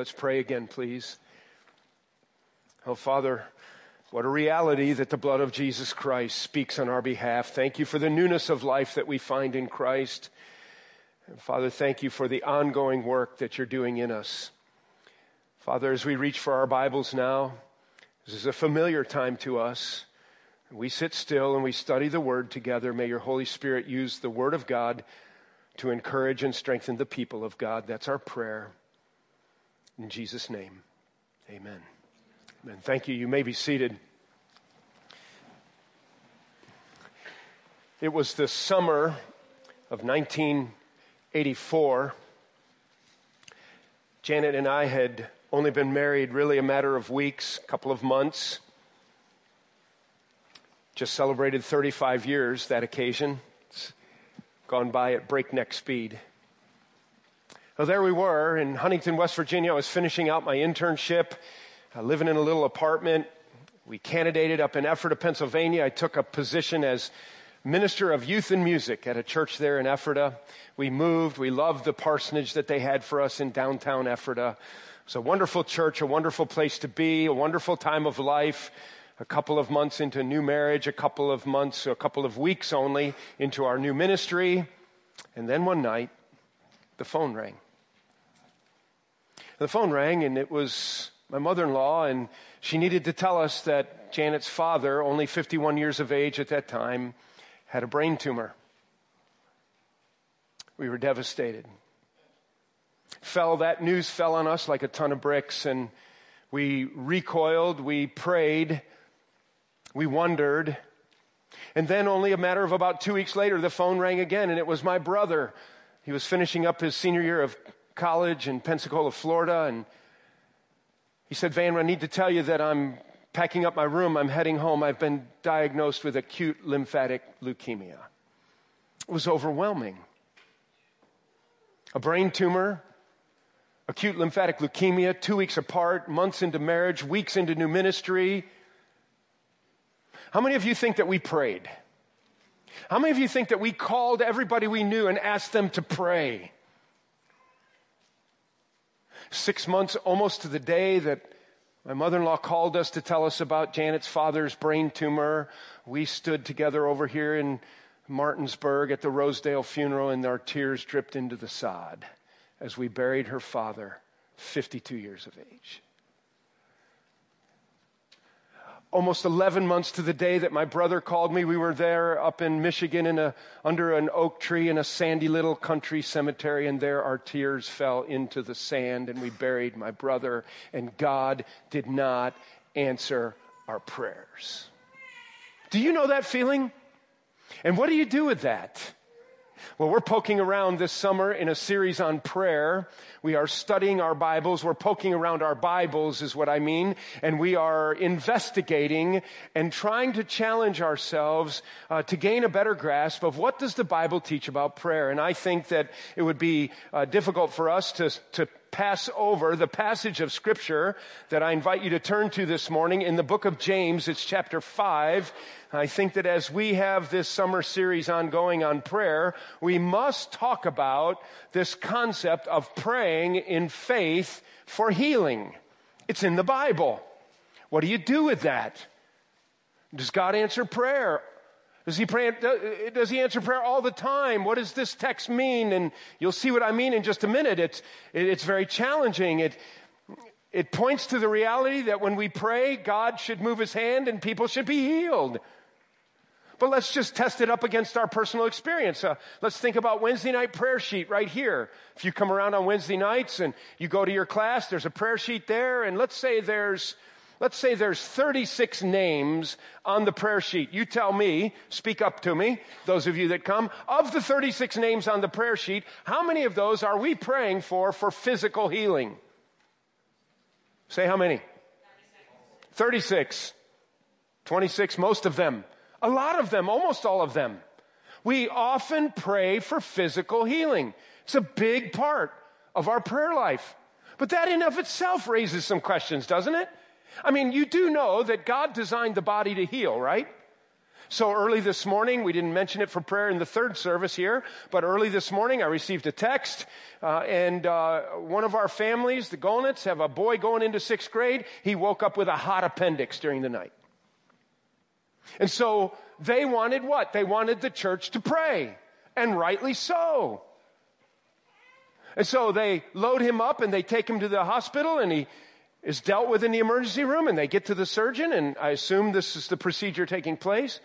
Let's pray again, please. Oh, Father, what a reality that the blood of Jesus Christ speaks on our behalf. Thank you for the newness of life that we find in Christ. And Father, thank you for the ongoing work that you're doing in us. Father, as we reach for our Bibles now, this is a familiar time to us. We sit still and we study the Word together. May your Holy Spirit use the Word of God to encourage and strengthen the people of God. That's our prayer. In Jesus' name, amen. Amen. Thank you. You may be seated. It was the summer of 1984. Janet and I had only been married really a matter of weeks, a couple of months. Just celebrated 35 years that occasion. It's gone by at breakneck speed. Well, there we were in Huntington, West Virginia. I was finishing out my internship, uh, living in a little apartment. We candidated up in Ephrata, Pennsylvania. I took a position as minister of youth and music at a church there in Ephrata. We moved. We loved the parsonage that they had for us in downtown Ephrata. It's a wonderful church, a wonderful place to be, a wonderful time of life. A couple of months into new marriage, a couple of months, a couple of weeks only into our new ministry. And then one night, the phone rang. The phone rang, and it was my mother in law, and she needed to tell us that Janet's father, only 51 years of age at that time, had a brain tumor. We were devastated. Fell, that news fell on us like a ton of bricks, and we recoiled, we prayed, we wondered. And then, only a matter of about two weeks later, the phone rang again, and it was my brother. He was finishing up his senior year of college in Pensacola, Florida, and he said, Van, I need to tell you that I'm packing up my room. I'm heading home. I've been diagnosed with acute lymphatic leukemia. It was overwhelming. A brain tumor, acute lymphatic leukemia, two weeks apart, months into marriage, weeks into new ministry. How many of you think that we prayed? How many of you think that we called everybody we knew and asked them to pray? Six months almost to the day that my mother in law called us to tell us about Janet's father's brain tumor. We stood together over here in Martinsburg at the Rosedale funeral, and our tears dripped into the sod as we buried her father, 52 years of age almost 11 months to the day that my brother called me. We were there up in Michigan in a, under an oak tree in a sandy little country cemetery, and there our tears fell into the sand, and we buried my brother, and God did not answer our prayers. Do you know that feeling? And what do you do with that? Well, we're poking around this summer in a series on prayer. We are studying our Bibles. We're poking around our Bibles, is what I mean. And we are investigating and trying to challenge ourselves uh, to gain a better grasp of what does the Bible teach about prayer. And I think that it would be uh, difficult for us to, to pass over the passage of scripture that I invite you to turn to this morning in the book of James. It's chapter 5. I think that as we have this summer series ongoing on prayer, we must talk about this concept of praying in faith for healing. It's in the Bible. What do you do with that? Does God answer prayer? Does he pray, does he answer prayer all the time? What does this text mean? And you'll see what I mean in just a minute. It's, it's very challenging. It, it points to the reality that when we pray, God should move his hand and people should be healed. But let's just test it up against our personal experience. Uh, let's think about Wednesday night prayer sheet right here. If you come around on Wednesday nights and you go to your class, there's a prayer sheet there, and let's say there's Let's say there's 36 names on the prayer sheet. You tell me, speak up to me, those of you that come. Of the 36 names on the prayer sheet, how many of those are we praying for for physical healing? Say how many? 36. 26, most of them. A lot of them, almost all of them. We often pray for physical healing. It's a big part of our prayer life. But that in of itself raises some questions, doesn't it? I mean, you do know that God designed the body to heal, right? So early this morning, we didn't mention it for prayer in the third service here, but early this morning I received a text, uh, and uh, one of our families, the Golnitz, have a boy going into sixth grade. He woke up with a hot appendix during the night. And so they wanted what? They wanted the church to pray, and rightly so. And so they load him up and they take him to the hospital, and he is dealt with in the emergency room, and they get to the surgeon, and I assume this is the procedure taking place.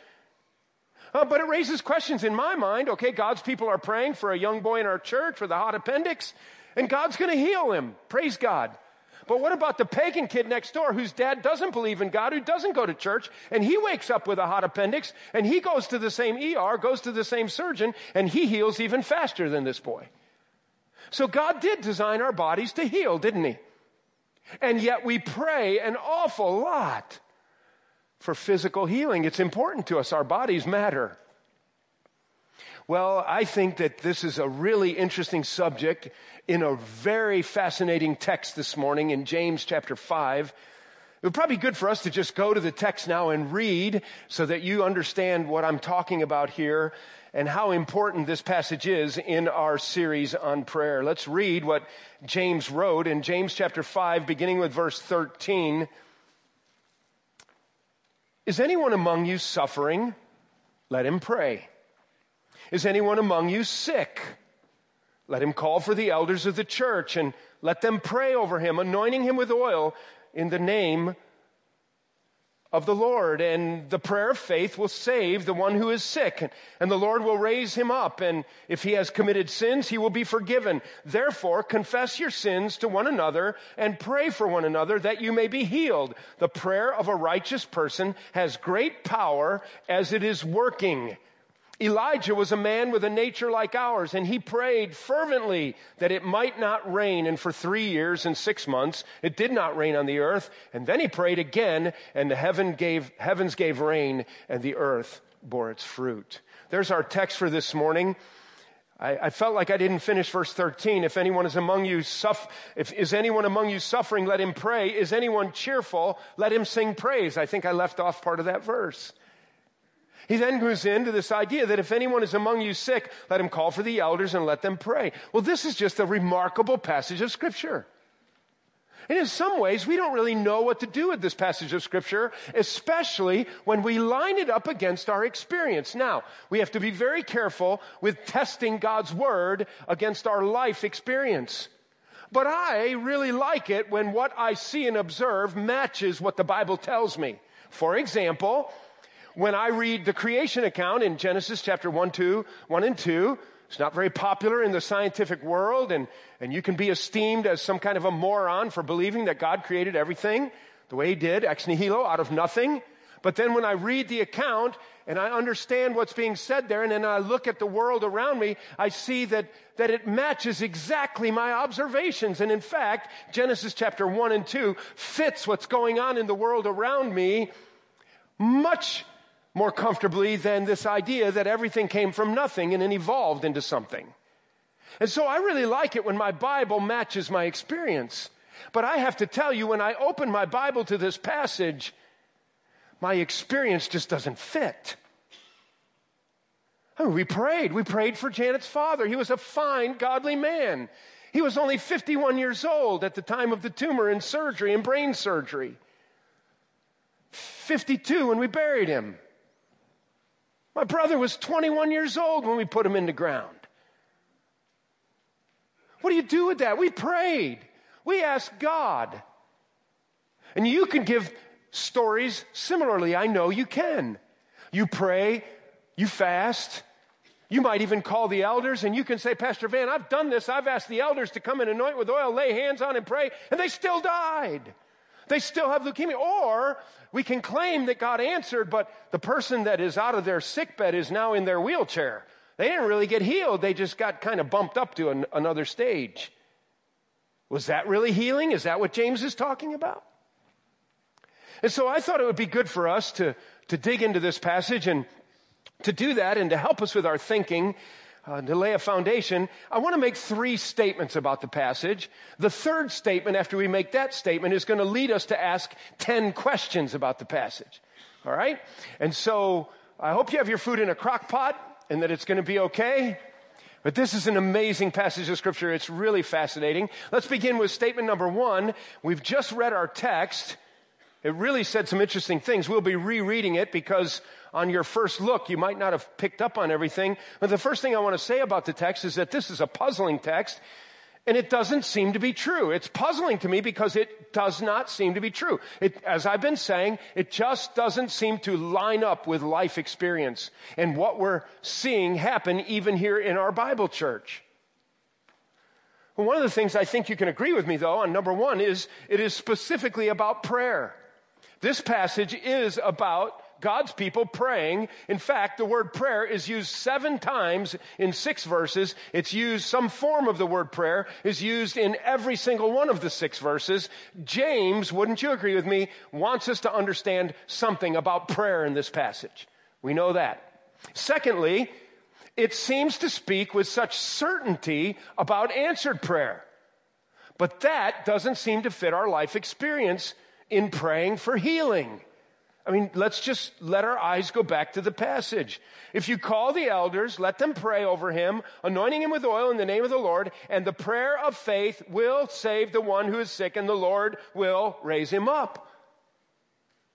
Uh, but it raises questions in my mind. Okay, God's people are praying for a young boy in our church with a hot appendix, and God's going to heal him. Praise God. But what about the pagan kid next door whose dad doesn't believe in God, who doesn't go to church, and he wakes up with a hot appendix, and he goes to the same ER, goes to the same surgeon, and he heals even faster than this boy? So God did design our bodies to heal, didn't he? And yet we pray an awful lot for physical healing. It's important to us. Our bodies matter. Well, I think that this is a really interesting subject in a very fascinating text this morning in James chapter 5. It would probably be good for us to just go to the text now and read so that you understand what I'm talking about here and how important this passage is in our series on prayer. Let's read what James wrote in James chapter 5, beginning with verse 13. Is anyone among you suffering? Let him pray. Is anyone among you sick? Let him call for the elders of the church and let them pray over him, anointing him with oil in the name of the Lord. And the prayer of faith will save the one who is sick, and the Lord will raise him up. And if he has committed sins, he will be forgiven. Therefore, confess your sins to one another and pray for one another that you may be healed. The prayer of a righteous person has great power as it is working. Elijah was a man with a nature like ours, and he prayed fervently that it might not rain. And for three years and six months, it did not rain on the earth. And then he prayed again, and the heaven gave, heavens gave rain, and the earth bore its fruit. There's our text for this morning. I, I felt like I didn't finish verse 13. If anyone is among you, suff- if is anyone among you suffering, let him pray. Is anyone cheerful? Let him sing praise. I think I left off part of that verse. He then goes into this idea that if anyone is among you sick, let him call for the elders and let them pray. Well, this is just a remarkable passage of Scripture. And in some ways, we don't really know what to do with this passage of Scripture, especially when we line it up against our experience. Now, we have to be very careful with testing God's Word against our life experience. But I really like it when what I see and observe matches what the Bible tells me. For example, when I read the creation account in Genesis chapter 1, 2, 1 and 2, it's not very popular in the scientific world, and, and you can be esteemed as some kind of a moron for believing that God created everything the way He did, ex nihilo, out of nothing. But then when I read the account and I understand what's being said there, and then I look at the world around me, I see that, that it matches exactly my observations. And in fact, Genesis chapter 1 and 2 fits what's going on in the world around me much more comfortably than this idea that everything came from nothing and then evolved into something. And so I really like it when my Bible matches my experience. But I have to tell you, when I open my Bible to this passage, my experience just doesn't fit. I mean, we prayed. We prayed for Janet's father. He was a fine, godly man. He was only 51 years old at the time of the tumor and surgery and brain surgery. 52 when we buried him. My brother was 21 years old when we put him in the ground. What do you do with that? We prayed. We asked God. And you can give stories similarly. I know you can. You pray, you fast, you might even call the elders and you can say, Pastor Van, I've done this. I've asked the elders to come and anoint with oil, lay hands on and pray, and they still died. They still have leukemia. Or we can claim that God answered, but the person that is out of their sick bed is now in their wheelchair. They didn't really get healed, they just got kind of bumped up to an, another stage. Was that really healing? Is that what James is talking about? And so I thought it would be good for us to, to dig into this passage and to do that and to help us with our thinking uh, to lay a foundation, I want to make three statements about the passage. The third statement, after we make that statement, is going to lead us to ask 10 questions about the passage. All right? And so I hope you have your food in a crock pot and that it's going to be okay. But this is an amazing passage of scripture. It's really fascinating. Let's begin with statement number one. We've just read our text. It really said some interesting things. We'll be rereading it because on your first look, you might not have picked up on everything. But the first thing I want to say about the text is that this is a puzzling text and it doesn't seem to be true. It's puzzling to me because it does not seem to be true. It, as I've been saying, it just doesn't seem to line up with life experience and what we're seeing happen even here in our Bible church. One of the things I think you can agree with me though on number one is it is specifically about prayer. This passage is about God's people praying. In fact, the word prayer is used seven times in six verses. It's used, some form of the word prayer is used in every single one of the six verses. James, wouldn't you agree with me, wants us to understand something about prayer in this passage. We know that. Secondly, it seems to speak with such certainty about answered prayer. But that doesn't seem to fit our life experience in praying for healing. I mean, let's just let our eyes go back to the passage. If you call the elders, let them pray over him, anointing him with oil in the name of the Lord, and the prayer of faith will save the one who is sick, and the Lord will raise him up.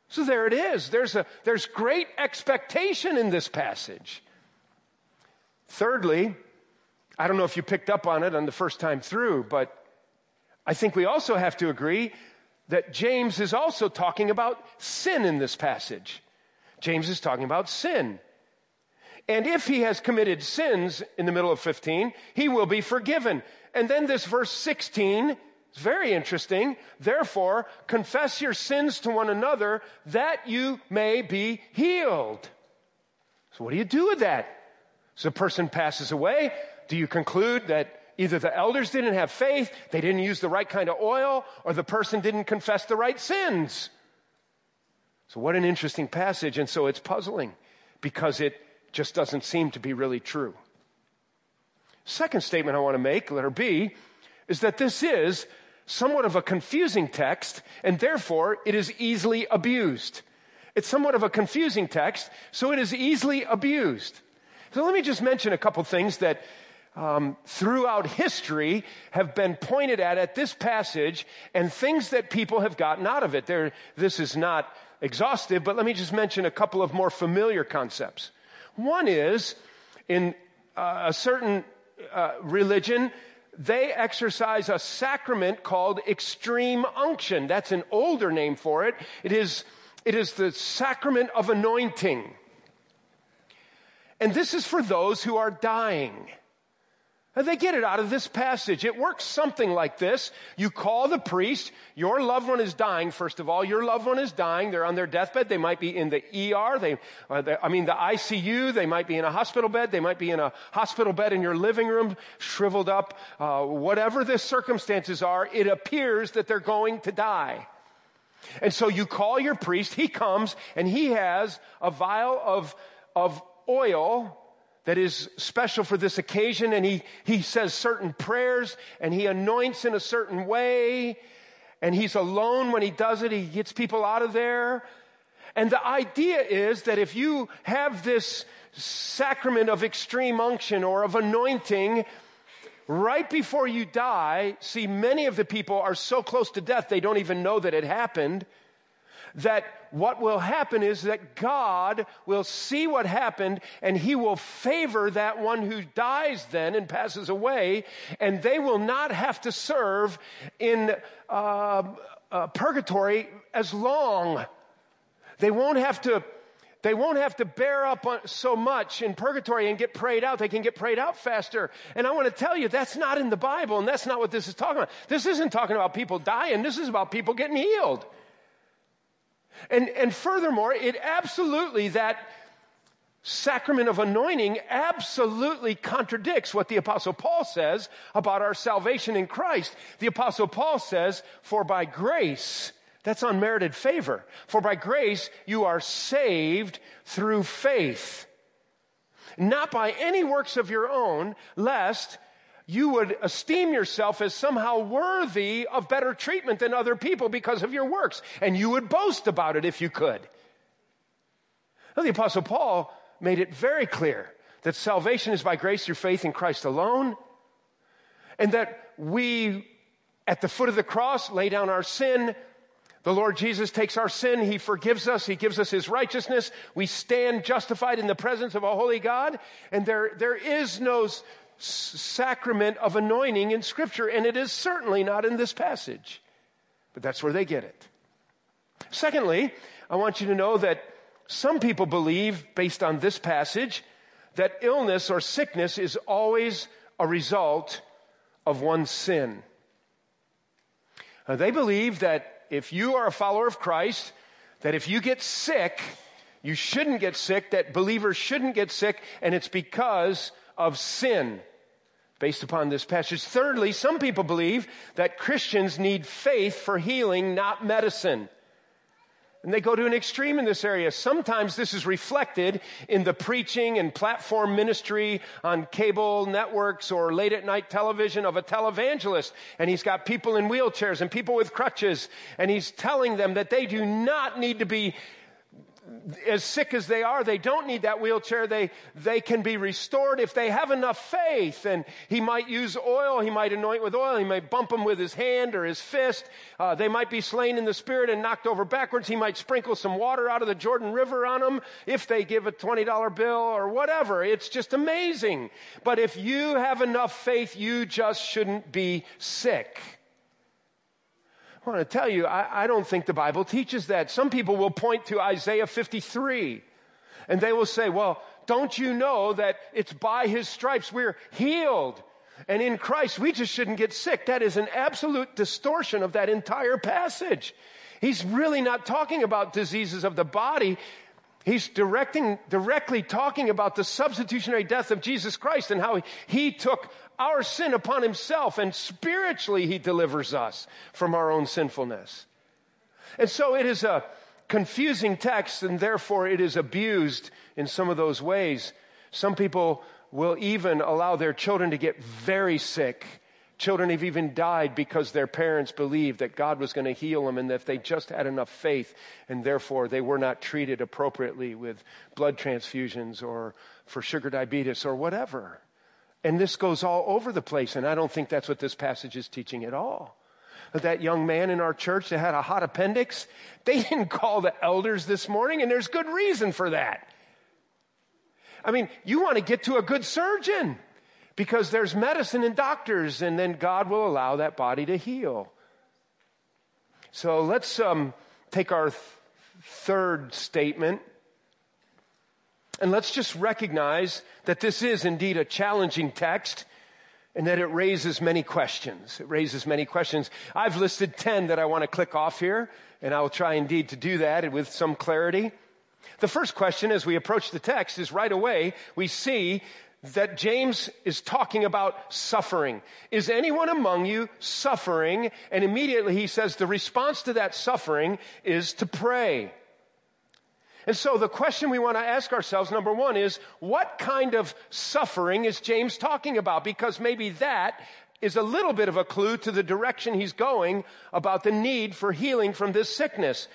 So there it is. There's, a, there's great expectation in this passage. Thirdly, I don't know if you picked up on it on the first time through, but I think we also have to agree that James is also talking about sin in this passage. James is talking about sin. And if he has committed sins in the middle of 15, he will be forgiven. And then this verse 16 is very interesting. Therefore, confess your sins to one another that you may be healed. So, what do you do with that? So, a person passes away. Do you conclude that Either the elders didn't have faith, they didn't use the right kind of oil, or the person didn't confess the right sins. So, what an interesting passage. And so it's puzzling because it just doesn't seem to be really true. Second statement I want to make, letter B, is that this is somewhat of a confusing text, and therefore it is easily abused. It's somewhat of a confusing text, so it is easily abused. So let me just mention a couple things that um, throughout history have been pointed at at this passage and things that people have gotten out of it. There, this is not exhaustive, but let me just mention a couple of more familiar concepts. One is in uh, a certain uh, religion, they exercise a sacrament called extreme unction. That's an older name for it. It is, it is the sacrament of anointing. And this is for those who are dying. And they get it out of this passage. It works something like this. You call the priest. Your loved one is dying, first of all. Your loved one is dying. They're on their deathbed. They might be in the ER. They, uh, I mean, the ICU. They might be in a hospital bed. They might be in a hospital bed in your living room, shriveled up. Uh, whatever the circumstances are, it appears that they're going to die. And so you call your priest. He comes and he has a vial of, of oil that is special for this occasion and he, he says certain prayers and he anoints in a certain way and he's alone when he does it. He gets people out of there. And the idea is that if you have this sacrament of extreme unction or of anointing, right before you die, see, many of the people are so close to death they don't even know that it happened that what will happen is that God will see what happened and he will favor that one who dies then and passes away, and they will not have to serve in uh, uh, purgatory as long. They won't have to. They won't have to bear up on, so much in purgatory and get prayed out. They can get prayed out faster. And I want to tell you, that's not in the Bible, and that's not what this is talking about. This isn't talking about people dying. This is about people getting healed. And, and furthermore, it absolutely, that sacrament of anointing absolutely contradicts what the apostle Paul says about our salvation in Christ. The apostle Paul says, for by grace, that's unmerited favor. For by grace you are saved through faith. Not by any works of your own, lest you would esteem yourself as somehow worthy of better treatment than other people because of your works. And you would boast about it if you could. Well, the Apostle Paul made it very clear that salvation is by grace through faith in Christ alone, and that we, at the foot of the cross, lay down our sin. The Lord Jesus takes our sin, He forgives us, He gives us His righteousness. We stand justified in the presence of a holy God, and there, there is no sacrament of anointing in Scripture, and it is certainly not in this passage. But that's where they get it. Secondly, I want you to know that some people believe, based on this passage, that illness or sickness is always a result of one's sin. Uh, they believe that if you are a follower of Christ, that if you get sick, you shouldn't get sick, that believers shouldn't get sick, and it's because of sin, based upon this passage. Thirdly, some people believe that Christians need faith for healing, not medicine. And they go to an extreme in this area. Sometimes this is reflected in the preaching and platform ministry on cable networks or late at night television of a televangelist. And he's got people in wheelchairs and people with crutches. And he's telling them that they do not need to be as sick as they are, they don't need that wheelchair. They, they can be restored if they have enough faith. And he might use oil. He might anoint with oil. He might bump them with his hand or his fist. Uh, they might be slain in the spirit and knocked over backwards. He might sprinkle some water out of the Jordan River on them if they give a $20 bill or whatever. It's just amazing. But if you have enough faith, you just shouldn't be sick. I want to tell you, I, I, don't think the Bible teaches that. Some people will point to Isaiah 53 and they will say, well, don't you know that it's by his stripes we're healed? And in Christ, we just shouldn't get sick. That is an absolute distortion of that entire passage. He's really not talking about diseases of the body. He's directing, directly talking about the substitutionary death of Jesus Christ and how he, he took our sin upon himself and spiritually he delivers us from our own sinfulness. And so it is a confusing text and therefore it is abused in some of those ways. Some people will even allow their children to get very sick. Children have even died because their parents believed that God was going to heal them and that they just had enough faith and therefore they were not treated appropriately with blood transfusions or for sugar diabetes or whatever. And this goes all over the place, and I don't think that's what this passage is teaching at all. That young man in our church that had a hot appendix, they didn't call the elders this morning, and there's good reason for that. I mean, you want to get to a good surgeon because there's medicine and doctors, and then God will allow that body to heal. So let's um, take our th- third statement and let's just recognize that this is indeed a challenging text and that it raises many questions. It raises many questions. I've listed 10 that I want to click off here, and I will try indeed to do that with some clarity. The first question as we approach the text is right away, we see that James is talking about suffering. Is anyone among you suffering? And immediately he says the response to that suffering is to pray. And so the question we want to ask ourselves, number one, is what kind of suffering is James talking about? Because maybe that is a little bit of a clue to the direction he's going about the need for healing from this sickness.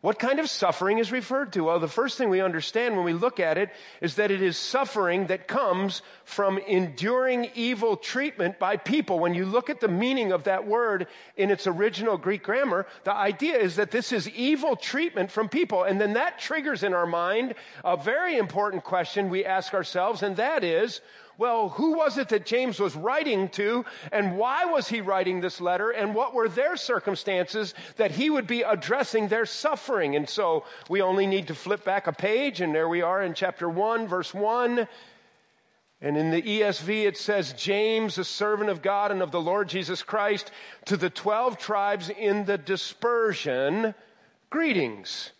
What kind of suffering is referred to? Well, the first thing we understand when we look at it is that it is suffering that comes from enduring evil treatment by people. When you look at the meaning of that word in its original Greek grammar, the idea is that this is evil treatment from people. And then that triggers in our mind a very important question we ask ourselves, and that is, well, who was it that James was writing to and why was he writing this letter and what were their circumstances that he would be addressing their suffering? And so we only need to flip back a page and there we are in chapter 1, verse 1. And in the ESV, it says, James, a servant of God and of the Lord Jesus Christ, to the 12 tribes in the dispersion, greetings.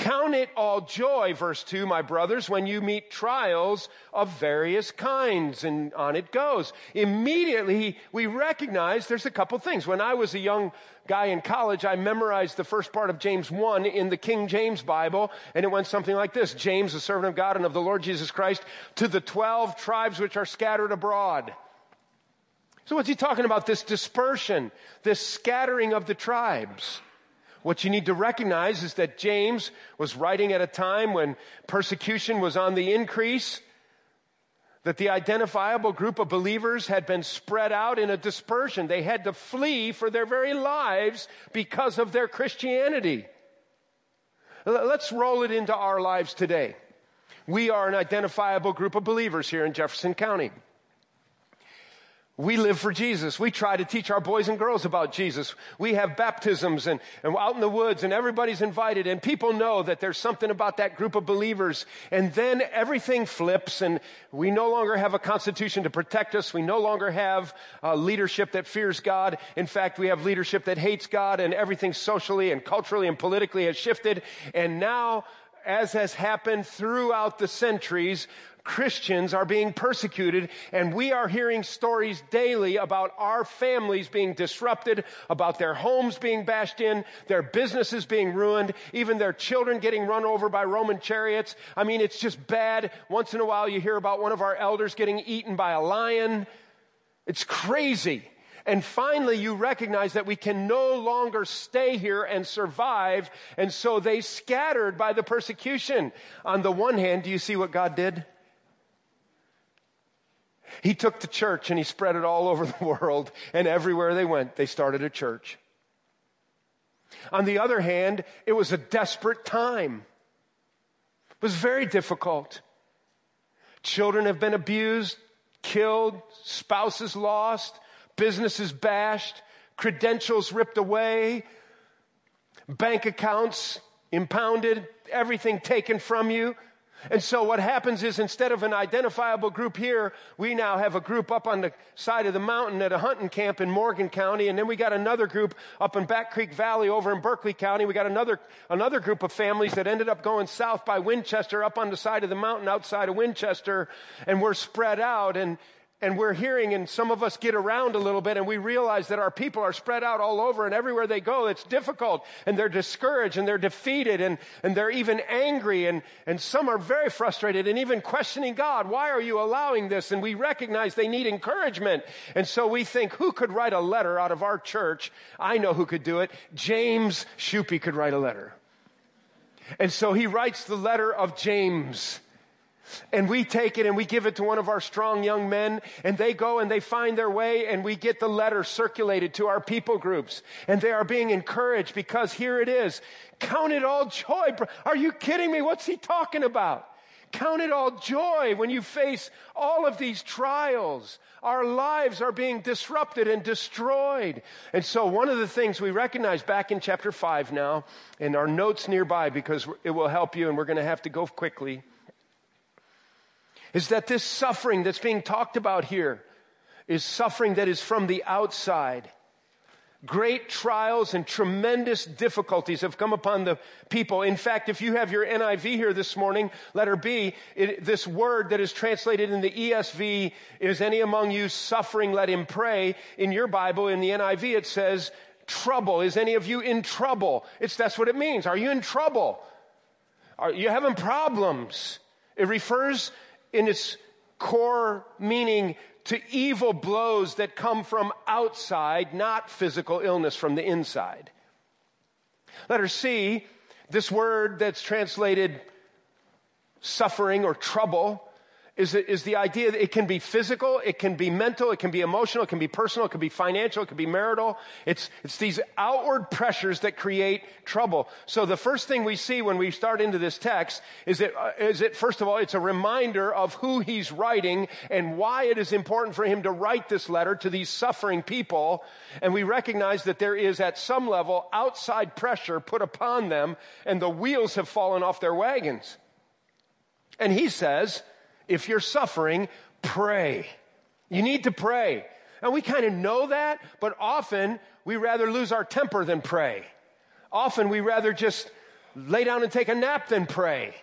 Count it all joy, verse 2, my brothers, when you meet trials of various kinds. And on it goes. Immediately, we recognize there's a couple things. When I was a young guy in college, I memorized the first part of James 1 in the King James Bible, and it went something like this James, the servant of God and of the Lord Jesus Christ, to the 12 tribes which are scattered abroad. So, what's he talking about? This dispersion, this scattering of the tribes. What you need to recognize is that James was writing at a time when persecution was on the increase, that the identifiable group of believers had been spread out in a dispersion. They had to flee for their very lives because of their Christianity. Let's roll it into our lives today. We are an identifiable group of believers here in Jefferson County. We live for Jesus. We try to teach our boys and girls about Jesus. We have baptisms and, and out in the woods and everybody's invited and people know that there's something about that group of believers. And then everything flips and we no longer have a constitution to protect us. We no longer have leadership that fears God. In fact, we have leadership that hates God and everything socially and culturally and politically has shifted. And now as has happened throughout the centuries, Christians are being persecuted and we are hearing stories daily about our families being disrupted, about their homes being bashed in, their businesses being ruined, even their children getting run over by Roman chariots. I mean, it's just bad. Once in a while you hear about one of our elders getting eaten by a lion. It's crazy. And finally, you recognize that we can no longer stay here and survive. And so they scattered by the persecution. On the one hand, do you see what God did? He took the church and he spread it all over the world, and everywhere they went, they started a church. On the other hand, it was a desperate time. It was very difficult. Children have been abused, killed, spouses lost, businesses bashed, credentials ripped away, bank accounts impounded, everything taken from you. And so what happens is instead of an identifiable group here, we now have a group up on the side of the mountain at a hunting camp in Morgan County. And then we got another group up in Back Creek Valley over in Berkeley County. We got another, another group of families that ended up going south by Winchester up on the side of the mountain outside of Winchester. And we're spread out. And, and we're hearing, and some of us get around a little bit, and we realize that our people are spread out all over, and everywhere they go, it's difficult, and they're discouraged, and they're defeated, and, and they're even angry, and, and some are very frustrated, and even questioning God, why are you allowing this? And we recognize they need encouragement. And so we think, who could write a letter out of our church? I know who could do it. James Shupe could write a letter. And so he writes the letter of James. And we take it and we give it to one of our strong young men, and they go and they find their way, and we get the letter circulated to our people groups. And they are being encouraged because here it is. Count it all joy. Are you kidding me? What's he talking about? Count it all joy when you face all of these trials. Our lives are being disrupted and destroyed. And so, one of the things we recognize back in chapter 5 now, and our notes nearby because it will help you, and we're going to have to go quickly is that this suffering that's being talked about here is suffering that is from the outside. Great trials and tremendous difficulties have come upon the people. In fact, if you have your NIV here this morning, letter B, it, this word that is translated in the ESV is any among you suffering, let him pray. In your Bible, in the NIV, it says trouble. Is any of you in trouble? It's, that's what it means. Are you in trouble? Are you having problems? It refers in its core meaning to evil blows that come from outside, not physical illness from the inside. Letter C, this word that's translated suffering or trouble is, is the idea that it can be physical, it can be mental, it can be emotional, it can be personal, it can be financial, it can be marital. It's, it's these outward pressures that create trouble. So the first thing we see when we start into this text is that, uh, is that first of all, it's a reminder of who he's writing and why it is important for him to write this letter to these suffering people. And we recognize that there is at some level outside pressure put upon them and the wheels have fallen off their wagons. And he says, if you're suffering, pray. You need to pray. And we kind of know that, but often we rather lose our temper than pray. Often we rather just lay down and take a nap than pray.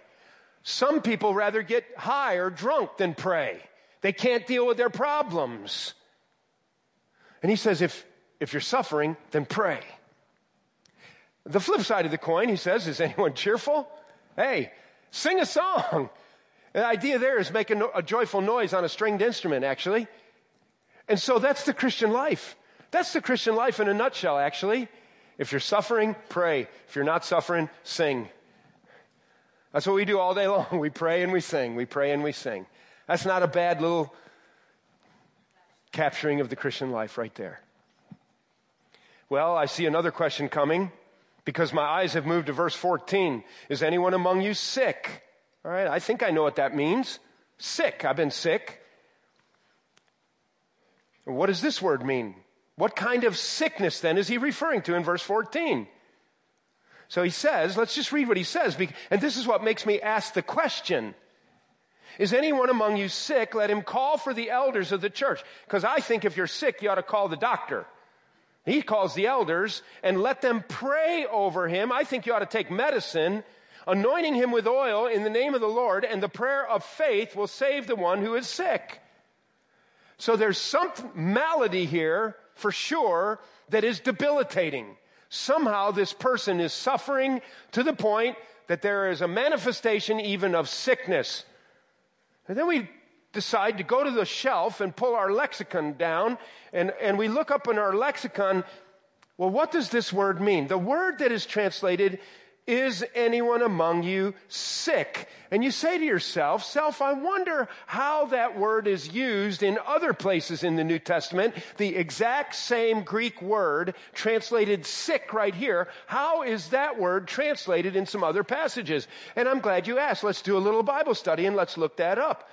Some people rather get high or drunk than pray. They can't deal with their problems. And he says, if, if you're suffering, then pray. The flip side of the coin, he says, is anyone cheerful? Hey, sing a song. The idea there is making a joyful noise on a stringed instrument, actually. And so that's the Christian life. That's the Christian life in a nutshell, actually. If you're suffering, pray. If you're not suffering, sing. That's what we do all day long. We pray and we sing. We pray and we sing. That's not a bad little capturing of the Christian life right there. Well, I see another question coming because my eyes have moved to verse 14. Is anyone among you sick? All right, I think I know what that means. Sick. I've been sick. What does this word mean? What kind of sickness then is he referring to in verse 14? So he says, let's just read what he says, and this is what makes me ask the question. Is anyone among you sick? Let him call for the elders of the church. Because I think if you're sick, you ought to call the doctor. He calls the elders and let them pray over him. I think you ought to take medicine, anointing him with oil in the name of the Lord, and the prayer of faith will save the one who is sick. So there's some malady here for sure that is debilitating. Somehow this person is suffering to the point that there is a manifestation even of sickness. And then we decide to go to the shelf and pull our lexicon down, and, and we look up in our lexicon, well, what does this word mean? The word that is translated is anyone among you sick? And you say to yourself, self, I wonder how that word is used in other places in the New Testament. The exact same Greek word translated sick right here. How is that word translated in some other passages? And I'm glad you asked. Let's do a little Bible study and let's look that up.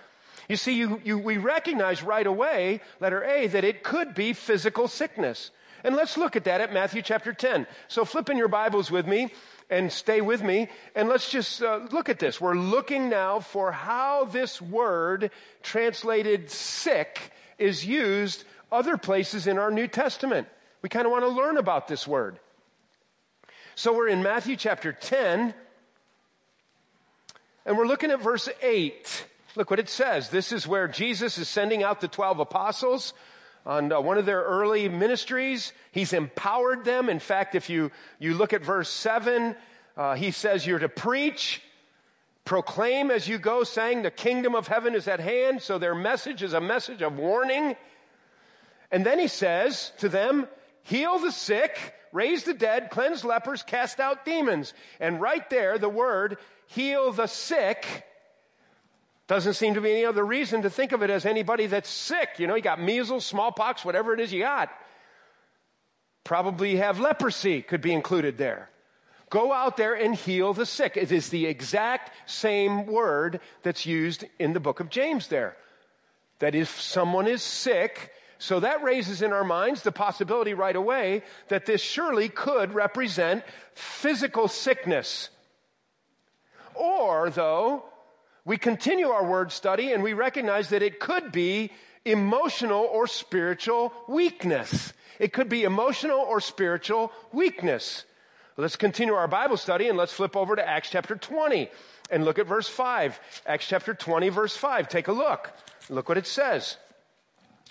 You see, you, you, we recognize right away, letter A, that it could be physical sickness. And let's look at that at Matthew chapter 10. So flip in your Bibles with me and stay with me. And let's just uh, look at this. We're looking now for how this word translated sick is used other places in our New Testament. We kind of want to learn about this word. So we're in Matthew chapter 10, and we're looking at verse 8. Look what it says. This is where Jesus is sending out the 12 apostles on uh, one of their early ministries. He's empowered them. In fact, if you, you look at verse 7, uh, he says you're to preach, proclaim as you go, saying the kingdom of heaven is at hand. So their message is a message of warning. And then he says to them, heal the sick, raise the dead, cleanse lepers, cast out demons. And right there, the word heal the sick doesn't seem to be any other reason to think of it as anybody that's sick. You know, you got measles, smallpox, whatever it is you got. Probably have leprosy, could be included there. Go out there and heal the sick. It is the exact same word that's used in the book of James there. That if someone is sick, so that raises in our minds the possibility right away that this surely could represent physical sickness. Or, though, we continue our word study and we recognize that it could be emotional or spiritual weakness. It could be emotional or spiritual weakness. Let's continue our Bible study and let's flip over to Acts chapter 20 and look at verse 5. Acts chapter 20, verse 5. Take a look. Look what it says.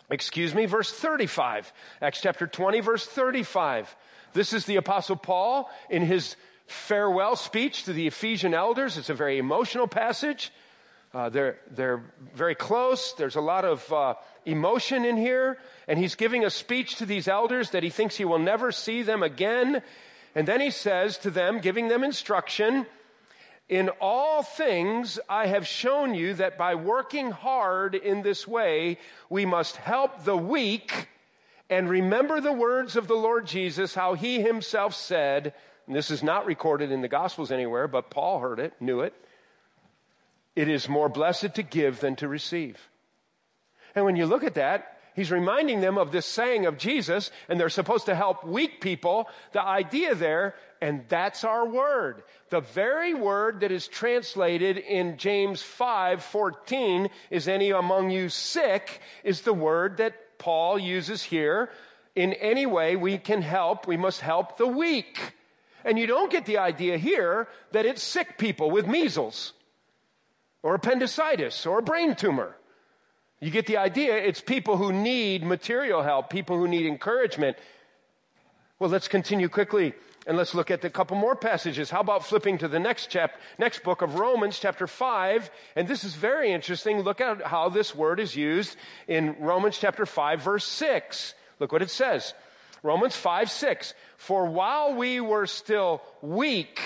Excuse me, verse 35. Acts chapter 20, verse 35. This is the Apostle Paul in his farewell speech to the Ephesian elders. It's a very emotional passage. Uh, they're, they're very close. There's a lot of uh, emotion in here. And he's giving a speech to these elders that he thinks he will never see them again. And then he says to them, giving them instruction, in all things I have shown you that by working hard in this way, we must help the weak and remember the words of the Lord Jesus, how he himself said, and this is not recorded in the Gospels anywhere, but Paul heard it, knew it. It is more blessed to give than to receive. And when you look at that, he's reminding them of this saying of Jesus, and they're supposed to help weak people. The idea there, and that's our word. The very word that is translated in James 5 14 is any among you sick, is the word that Paul uses here. In any way we can help, we must help the weak. And you don't get the idea here that it's sick people with measles or appendicitis or a brain tumor. You get the idea. It's people who need material help, people who need encouragement. Well, let's continue quickly and let's look at a couple more passages. How about flipping to the next chap, next book of Romans, chapter 5? And this is very interesting. Look at how this word is used in Romans chapter 5, verse 6. Look what it says. Romans 5 6. For while we were still weak,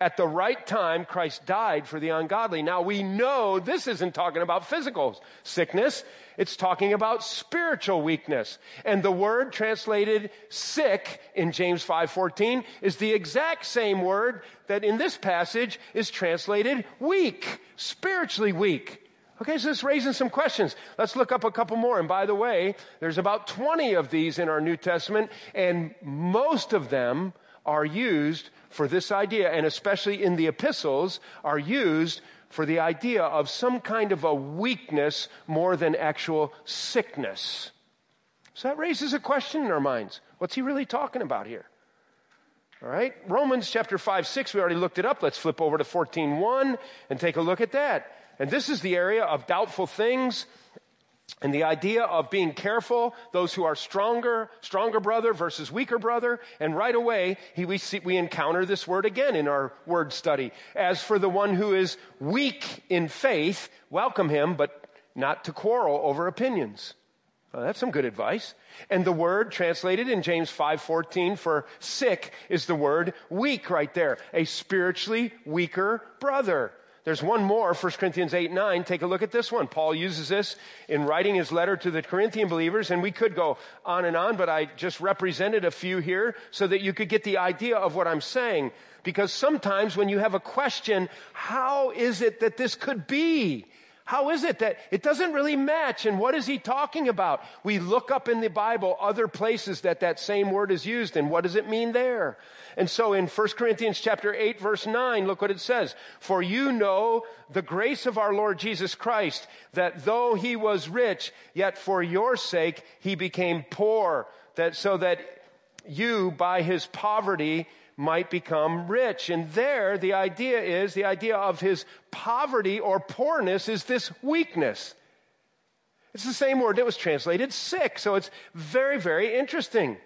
at the right time, Christ died for the ungodly. Now we know this isn't talking about physical sickness. It's talking about spiritual weakness. And the word translated sick in James 5:14 is the exact same word that in this passage is translated weak, spiritually weak. Okay, so this raising some questions. Let's look up a couple more. And by the way, there's about 20 of these in our New Testament, and most of them are used for this idea, and especially in the epistles, are used for the idea of some kind of a weakness more than actual sickness. So that raises a question in our minds. What's he really talking about here? All right, Romans chapter 5, 6, we already looked it up. Let's flip over to 14, 1 and take a look at that. And this is the area of doubtful things and the idea of being careful, those who are stronger, stronger brother versus weaker brother. And right away, he, we, see, we encounter this word again in our word study. As for the one who is weak in faith, welcome him, but not to quarrel over opinions. Well, that's some good advice. And the word translated in James 5:14 for sick is the word weak right there, a spiritually weaker brother. There's one more, 1 Corinthians 8 9. Take a look at this one. Paul uses this in writing his letter to the Corinthian believers, and we could go on and on, but I just represented a few here so that you could get the idea of what I'm saying. Because sometimes when you have a question, how is it that this could be? How is it that it doesn't really match? And what is he talking about? We look up in the Bible other places that that same word is used, and what does it mean there? And so in 1 Corinthians chapter 8 verse 9, look what it says. For you know the grace of our Lord Jesus Christ, that though he was rich, yet for your sake he became poor, that so that you by his poverty might become rich. And there, the idea is the idea of his poverty or poorness is this weakness. It's the same word that was translated sick. So it's very, very interesting.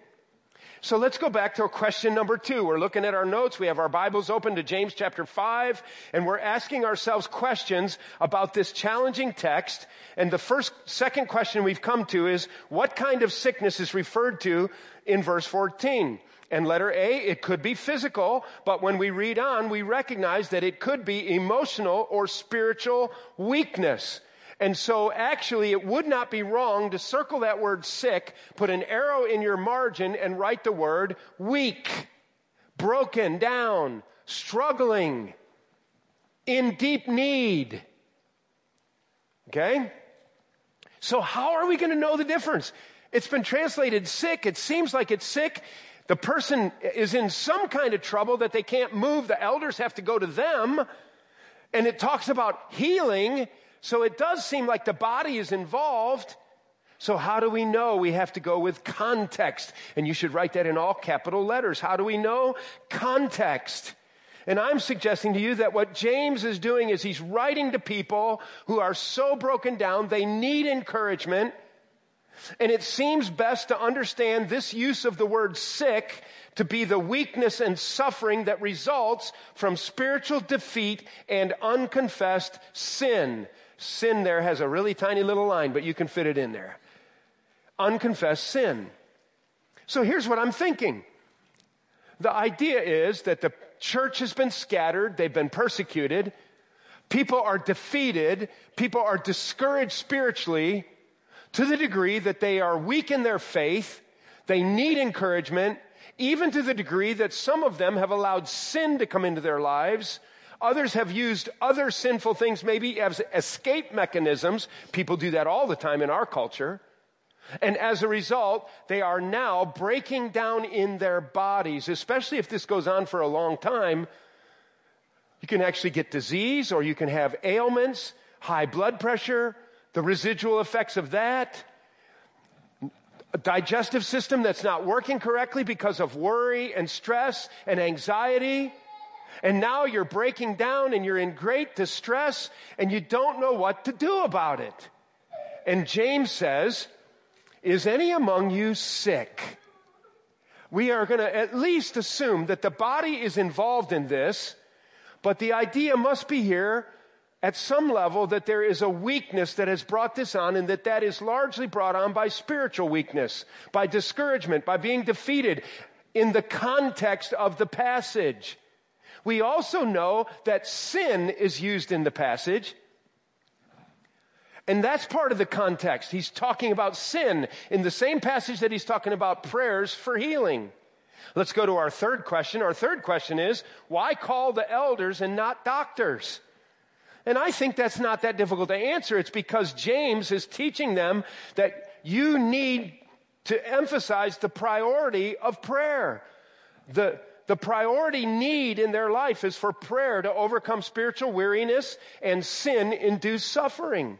So let's go back to question number two. We're looking at our notes. We have our Bibles open to James chapter five, and we're asking ourselves questions about this challenging text. And the first, second question we've come to is, what kind of sickness is referred to in verse 14? And letter A, it could be physical, but when we read on, we recognize that it could be emotional or spiritual weakness. And so actually it would not be wrong to circle that word sick, put an arrow in your margin and write the word weak, broken down, struggling, in deep need. Okay? So how are we going to know the difference? It's been translated sick. It seems like it's sick. The person is in some kind of trouble that they can't move. The elders have to go to them. And it talks about healing. So it does seem like the body is involved. So how do we know? We have to go with context. And you should write that in all capital letters. How do we know? Context. And I'm suggesting to you that what James is doing is he's writing to people who are so broken down, they need encouragement. And it seems best to understand this use of the word sick to be the weakness and suffering that results from spiritual defeat and unconfessed sin. Sin there has a really tiny little line, but you can fit it in there. Unconfessed sin. So here's what I'm thinking. The idea is that the church has been scattered, they've been persecuted, people are defeated, people are discouraged spiritually, to the degree that they are weak in their faith, they need encouragement, even to the degree that some of them have allowed sin to come into their lives. Others have used other sinful things, maybe as escape mechanisms. People do that all the time in our culture. And as a result, they are now breaking down in their bodies, especially if this goes on for a long time. You can actually get disease or you can have ailments, high blood pressure, the residual effects of that, a digestive system that's not working correctly because of worry and stress and anxiety. And now you're breaking down and you're in great distress and you don't know what to do about it. And James says, Is any among you sick? We are going to at least assume that the body is involved in this, but the idea must be here at some level that there is a weakness that has brought this on and that that is largely brought on by spiritual weakness, by discouragement, by being defeated in the context of the passage. We also know that sin is used in the passage. And that's part of the context. He's talking about sin in the same passage that he's talking about prayers for healing. Let's go to our third question. Our third question is why call the elders and not doctors? And I think that's not that difficult to answer. It's because James is teaching them that you need to emphasize the priority of prayer. The, the priority need in their life is for prayer to overcome spiritual weariness and sin induced suffering.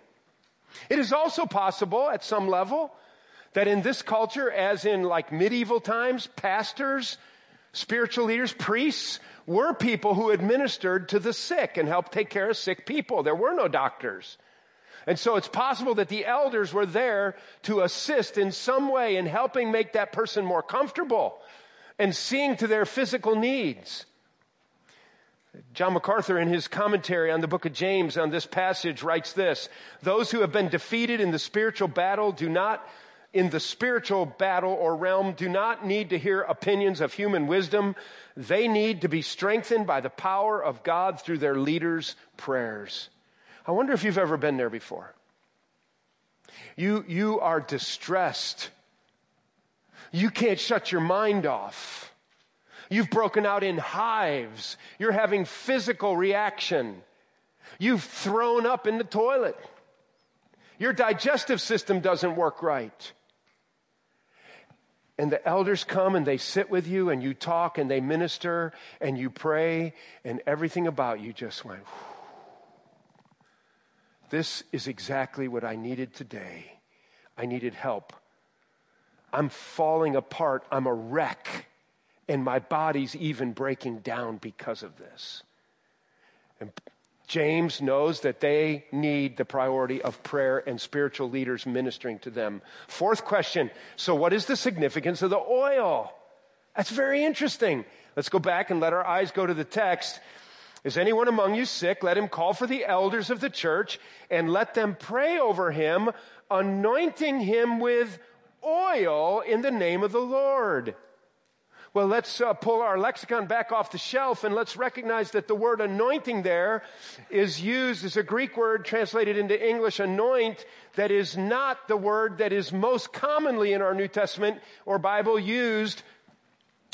It is also possible at some level that in this culture, as in like medieval times, pastors, spiritual leaders, priests were people who administered to the sick and helped take care of sick people. There were no doctors. And so it's possible that the elders were there to assist in some way in helping make that person more comfortable and seeing to their physical needs. John MacArthur, in his commentary on the book of James on this passage, writes this Those who have been defeated in the spiritual battle do not in the spiritual battle or realm do not need to hear opinions of human wisdom. They need to be strengthened by the power of God through their leaders' prayers. I wonder if you've ever been there before. You, you are distressed. You can't shut your mind off. You've broken out in hives. You're having physical reaction. You've thrown up in the toilet. Your digestive system doesn't work right and the elders come and they sit with you and you talk and they minister and you pray and everything about you just went, this is exactly what I needed today. I needed help. I'm falling apart. I'm a wreck. And my body's even breaking down because of this. And James knows that they need the priority of prayer and spiritual leaders ministering to them. Fourth question so, what is the significance of the oil? That's very interesting. Let's go back and let our eyes go to the text. Is anyone among you sick? Let him call for the elders of the church and let them pray over him, anointing him with oil in the name of the Lord. Well, let's uh, pull our lexicon back off the shelf and let's recognize that the word anointing there is used as a Greek word translated into English, anoint, that is not the word that is most commonly in our New Testament or Bible used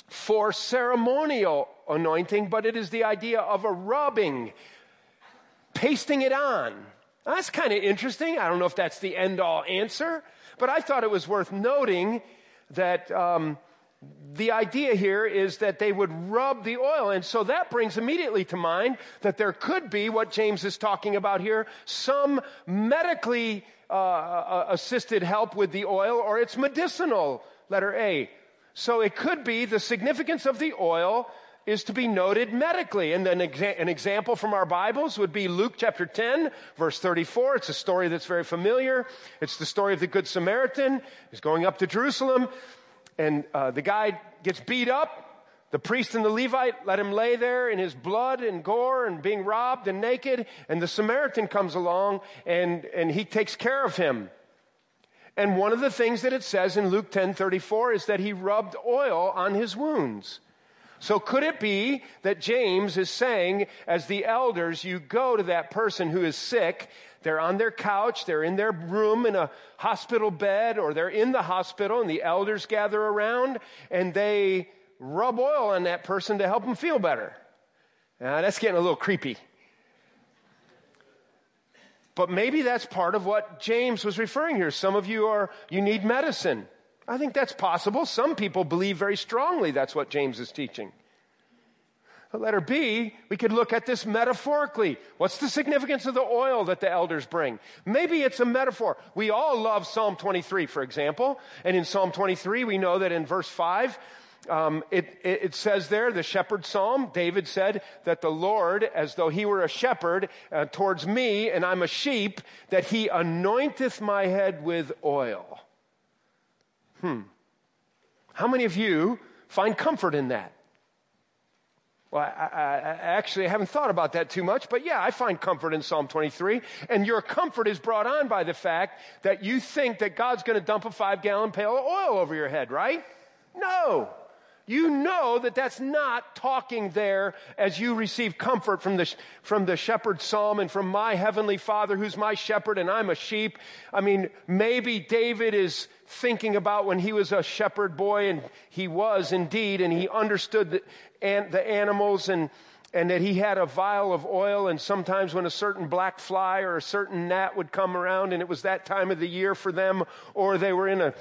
for ceremonial anointing, but it is the idea of a rubbing, pasting it on. that's kind of interesting. I don't know if that's the end all answer, but I thought it was worth noting that. Um, the idea here is that they would rub the oil. And so that brings immediately to mind that there could be what James is talking about here some medically uh, uh, assisted help with the oil, or it's medicinal, letter A. So it could be the significance of the oil is to be noted medically. And then an example from our Bibles would be Luke chapter 10, verse 34. It's a story that's very familiar. It's the story of the Good Samaritan. He's going up to Jerusalem and uh, the guy gets beat up. The priest and the Levite let him lay there in his blood and gore and being robbed and naked. And the Samaritan comes along and, and he takes care of him. And one of the things that it says in Luke 10 34 is that he rubbed oil on his wounds. So could it be that James is saying, as the elders, you go to that person who is sick they're on their couch, they're in their room in a hospital bed, or they're in the hospital, and the elders gather around and they rub oil on that person to help them feel better. Now, that's getting a little creepy. But maybe that's part of what James was referring here. Some of you are, you need medicine. I think that's possible. Some people believe very strongly that's what James is teaching. Letter B, we could look at this metaphorically. What's the significance of the oil that the elders bring? Maybe it's a metaphor. We all love Psalm 23, for example. And in Psalm 23, we know that in verse 5, um, it, it, it, says there, the shepherd psalm, David said that the Lord, as though he were a shepherd uh, towards me, and I'm a sheep, that he anointeth my head with oil. Hmm. How many of you find comfort in that? Well, I, I, I, actually haven't thought about that too much, but yeah, I find comfort in Psalm 23. And your comfort is brought on by the fact that you think that God's going to dump a five gallon pail of oil over your head, right? No. You know that that's not talking there as you receive comfort from the, from the shepherd psalm and from my heavenly father who's my shepherd and I'm a sheep. I mean, maybe David is thinking about when he was a shepherd boy and he was indeed and he understood the, and the animals and, and that he had a vial of oil and sometimes when a certain black fly or a certain gnat would come around and it was that time of the year for them or they were in a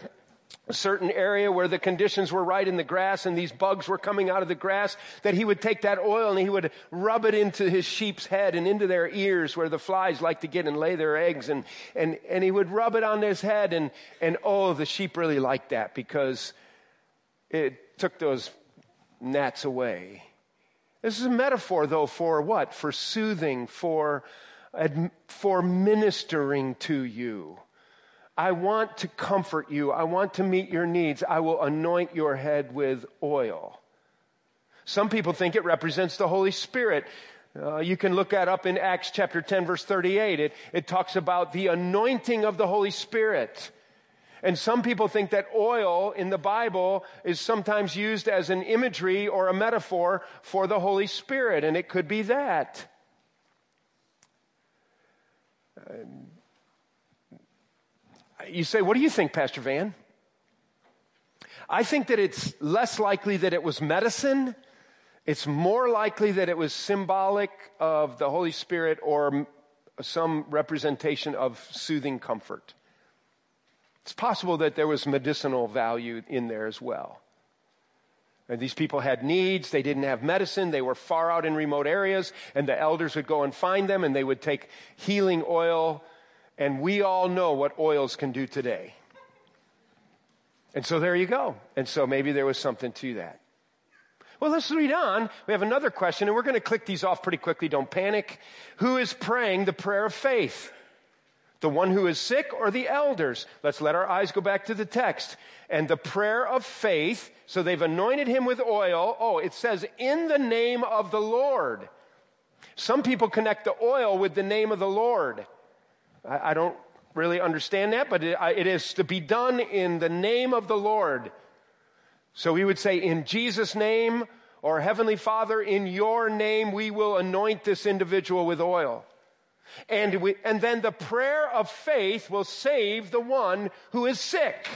a certain area where the conditions were right in the grass and these bugs were coming out of the grass, that he would take that oil and he would rub it into his sheep's head and into their ears where the flies like to get and lay their eggs. And, and, and he would rub it on his head. And, and oh, the sheep really liked that because it took those gnats away. This is a metaphor, though, for what? For soothing, for, for ministering to you. I want to comfort you. I want to meet your needs. I will anoint your head with oil. Some people think it represents the Holy Spirit. Uh, you can look that up in Acts chapter 10, verse 38. It, it talks about the anointing of the Holy Spirit. And some people think that oil in the Bible is sometimes used as an imagery or a metaphor for the Holy Spirit, and it could be that. You say, What do you think, Pastor Van? I think that it's less likely that it was medicine. It's more likely that it was symbolic of the Holy Spirit or some representation of soothing comfort. It's possible that there was medicinal value in there as well. And these people had needs. They didn't have medicine. They were far out in remote areas. And the elders would go and find them and they would take healing oil and we all know what oils can do today. And so there you go. And so maybe there was something to that. Well, let's read on. We have another question, and we're going to click these off pretty quickly. Don't panic. Who is praying the prayer of faith? The one who is sick or the elders? Let's let our eyes go back to the text. And the prayer of faith, so they've anointed him with oil. Oh, it says, in the name of the Lord. Some people connect the oil with the name of the Lord. I, I don't really understand that, but it, it is to be done in the name of the Lord. So we would say, in Jesus' name, or Heavenly Father, in your name, we will anoint this individual with oil. And, we, and then the prayer of faith will save the one who is sick.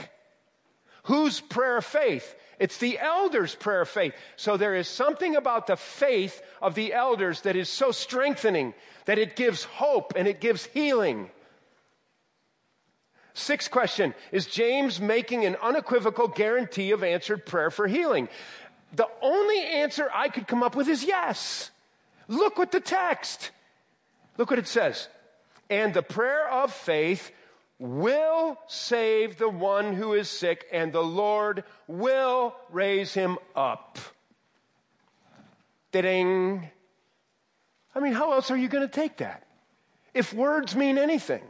Whose prayer of faith? It's the elders' prayer of faith. So there is something about the faith of the elders that is so strengthening that it gives hope and it gives healing. Sixth question Is James making an unequivocal guarantee of answered prayer for healing? The only answer I could come up with is yes. Look what the text. Look what it says. And the prayer of faith will save the one who is sick, and the Lord will raise him up. Ding. I mean, how else are you going to take that? If words mean anything.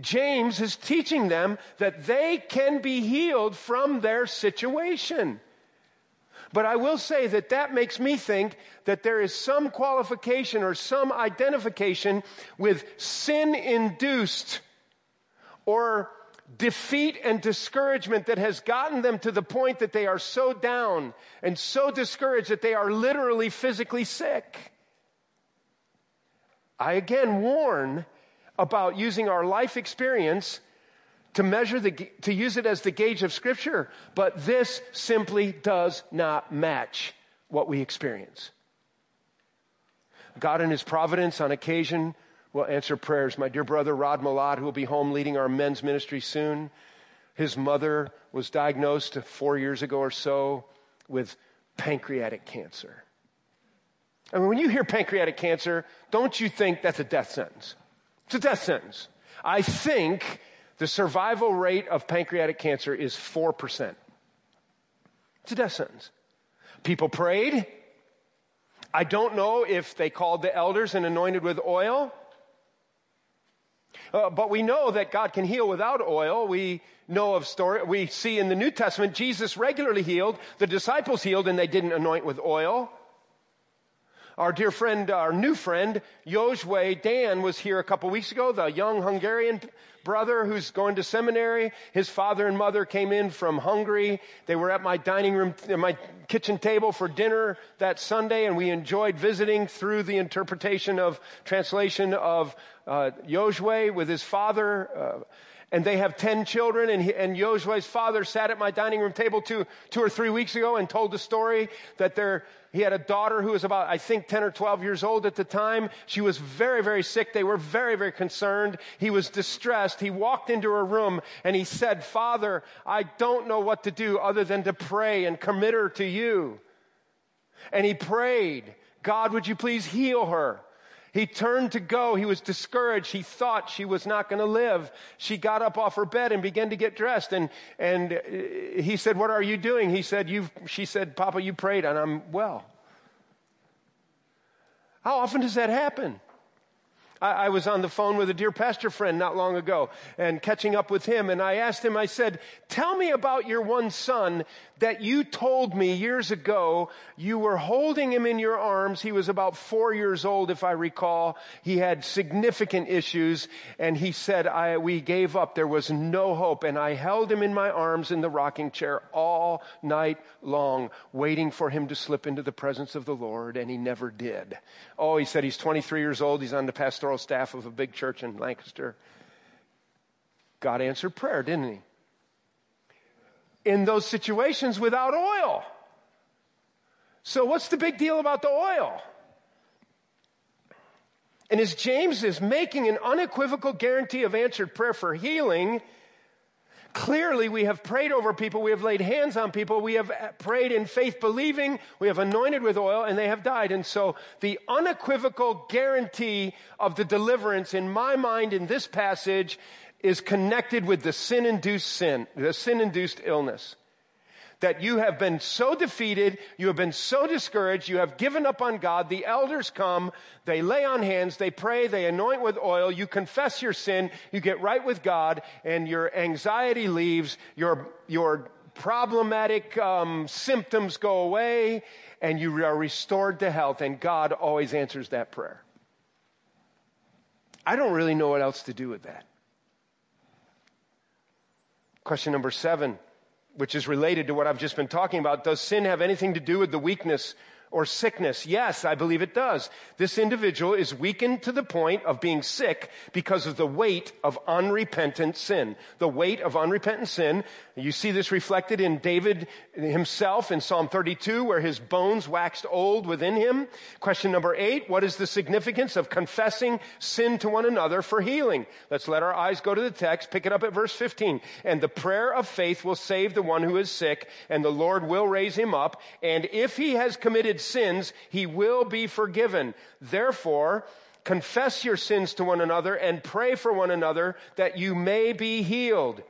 James is teaching them that they can be healed from their situation. But I will say that that makes me think that there is some qualification or some identification with sin induced or defeat and discouragement that has gotten them to the point that they are so down and so discouraged that they are literally physically sick. I again warn about using our life experience to measure the, to use it as the gauge of scripture, but this simply does not match what we experience. God in his providence on occasion will answer prayers. My dear brother Rod Malad, who will be home leading our men's ministry soon, his mother was diagnosed four years ago or so with pancreatic cancer. I mean, when you hear pancreatic cancer, don't you think that's a death sentence? It's a death sentence. I think the survival rate of pancreatic cancer is 4%. It's a death sentence. People prayed. I don't know if they called the elders and anointed with oil. Uh, but we know that God can heal without oil. We know of story. We see in the New Testament Jesus regularly healed. The disciples healed and they didn't anoint with oil. Our dear friend, our new friend, Josue Dan was here a couple weeks ago, the young Hungarian brother who's going to seminary. His father and mother came in from Hungary. They were at my dining room, my kitchen table for dinner that Sunday, and we enjoyed visiting through the interpretation of translation of uh, Josue with his father. Uh, and they have 10 children and, he, and father sat at my dining room table two, two or three weeks ago and told the story that he had a daughter who was about, I think, 10 or 12 years old at the time. She was very, very sick. They were very, very concerned. He was distressed. He walked into her room and he said, Father, I don't know what to do other than to pray and commit her to you. And he prayed, God, would you please heal her? He turned to go. He was discouraged. He thought she was not going to live. She got up off her bed and began to get dressed. And, and uh, he said, What are you doing? He said, You've, She said, Papa, you prayed and I'm well. How often does that happen? I, I was on the phone with a dear pastor friend not long ago and catching up with him. And I asked him, I said, Tell me about your one son that you told me years ago you were holding him in your arms. He was about four years old, if I recall. He had significant issues. And he said, I, We gave up. There was no hope. And I held him in my arms in the rocking chair all night long, waiting for him to slip into the presence of the Lord. And he never did. Oh, he said he's 23 years old. He's on the pastoral pastoral staff of a big church in Lancaster. God answered prayer, didn't he? In those situations without oil. So, what's the big deal about the oil? And as James is making an unequivocal guarantee of answered prayer for healing, Clearly, we have prayed over people, we have laid hands on people, we have prayed in faith believing, we have anointed with oil, and they have died. And so, the unequivocal guarantee of the deliverance in my mind in this passage is connected with the sin induced sin, the sin induced illness that you have been so defeated, you have been so discouraged, you have given up on God. The elders come, they lay on hands, they pray, they anoint with oil, you confess your sin, you get right with God, and your anxiety leaves, your, your problematic um, symptoms go away, and you are restored to health, and God always answers that prayer. I don't really know what else to do with that. Question number seven which is related to what I've just been talking about. Does sin have anything to do with the weakness or sickness? Yes, I believe it does. This individual is weakened to the point of being sick because of the weight of unrepentant sin. The weight of unrepentant sin. You see this reflected in David himself in Psalm 32 where his bones waxed old within him. Question number eight. What is the significance of confessing sin to one another for healing? Let's let our eyes go to the text. Pick it up at verse 15. And the prayer of faith will save the one who is sick and the Lord will raise him up. And if he has committed sins, he will be forgiven. Therefore, confess your sins to one another and pray for one another that you may be healed.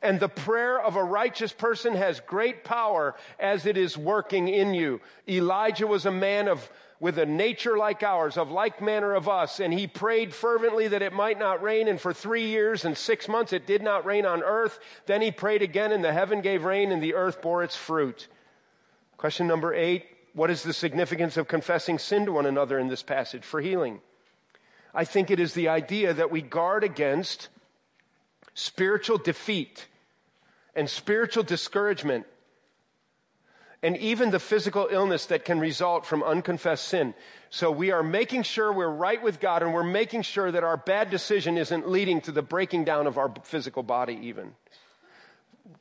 And the prayer of a righteous person has great power as it is working in you. Elijah was a man of with a nature like ours, of like manner of us, and he prayed fervently that it might not rain, and for three years and six months it did not rain on earth. Then he prayed again, and the heaven gave rain, and the earth bore its fruit. Question number eight what is the significance of confessing sin to one another in this passage for healing? I think it is the idea that we guard against spiritual defeat and spiritual discouragement and even the physical illness that can result from unconfessed sin. So we are making sure we're right with God and we're making sure that our bad decision isn't leading to the breaking down of our physical body even.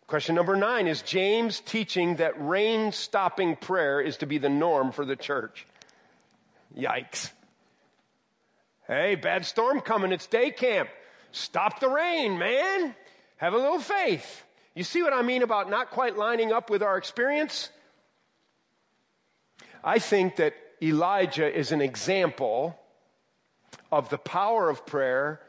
Question number nine is James teaching that rain stopping prayer is to be the norm for the church? Yikes. Hey, bad storm coming. It's day camp. Stop the rain, man. Have a little faith. You see what I mean about not quite lining up with our experience? I think that Elijah is an example of the power of prayer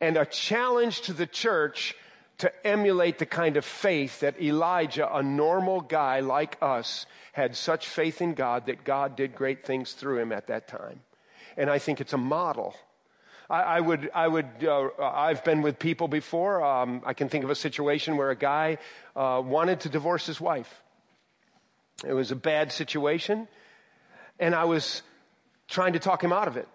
and a challenge to the church to emulate the kind of faith that Elijah, a normal guy like us, had such faith in God that God did great things through him at that time. And I think it's a model. I, I would, I would, uh, I've been with people before. Um, I can think of a situation where a guy uh, wanted to divorce his wife. It was a bad situation. And I was trying to talk him out of it.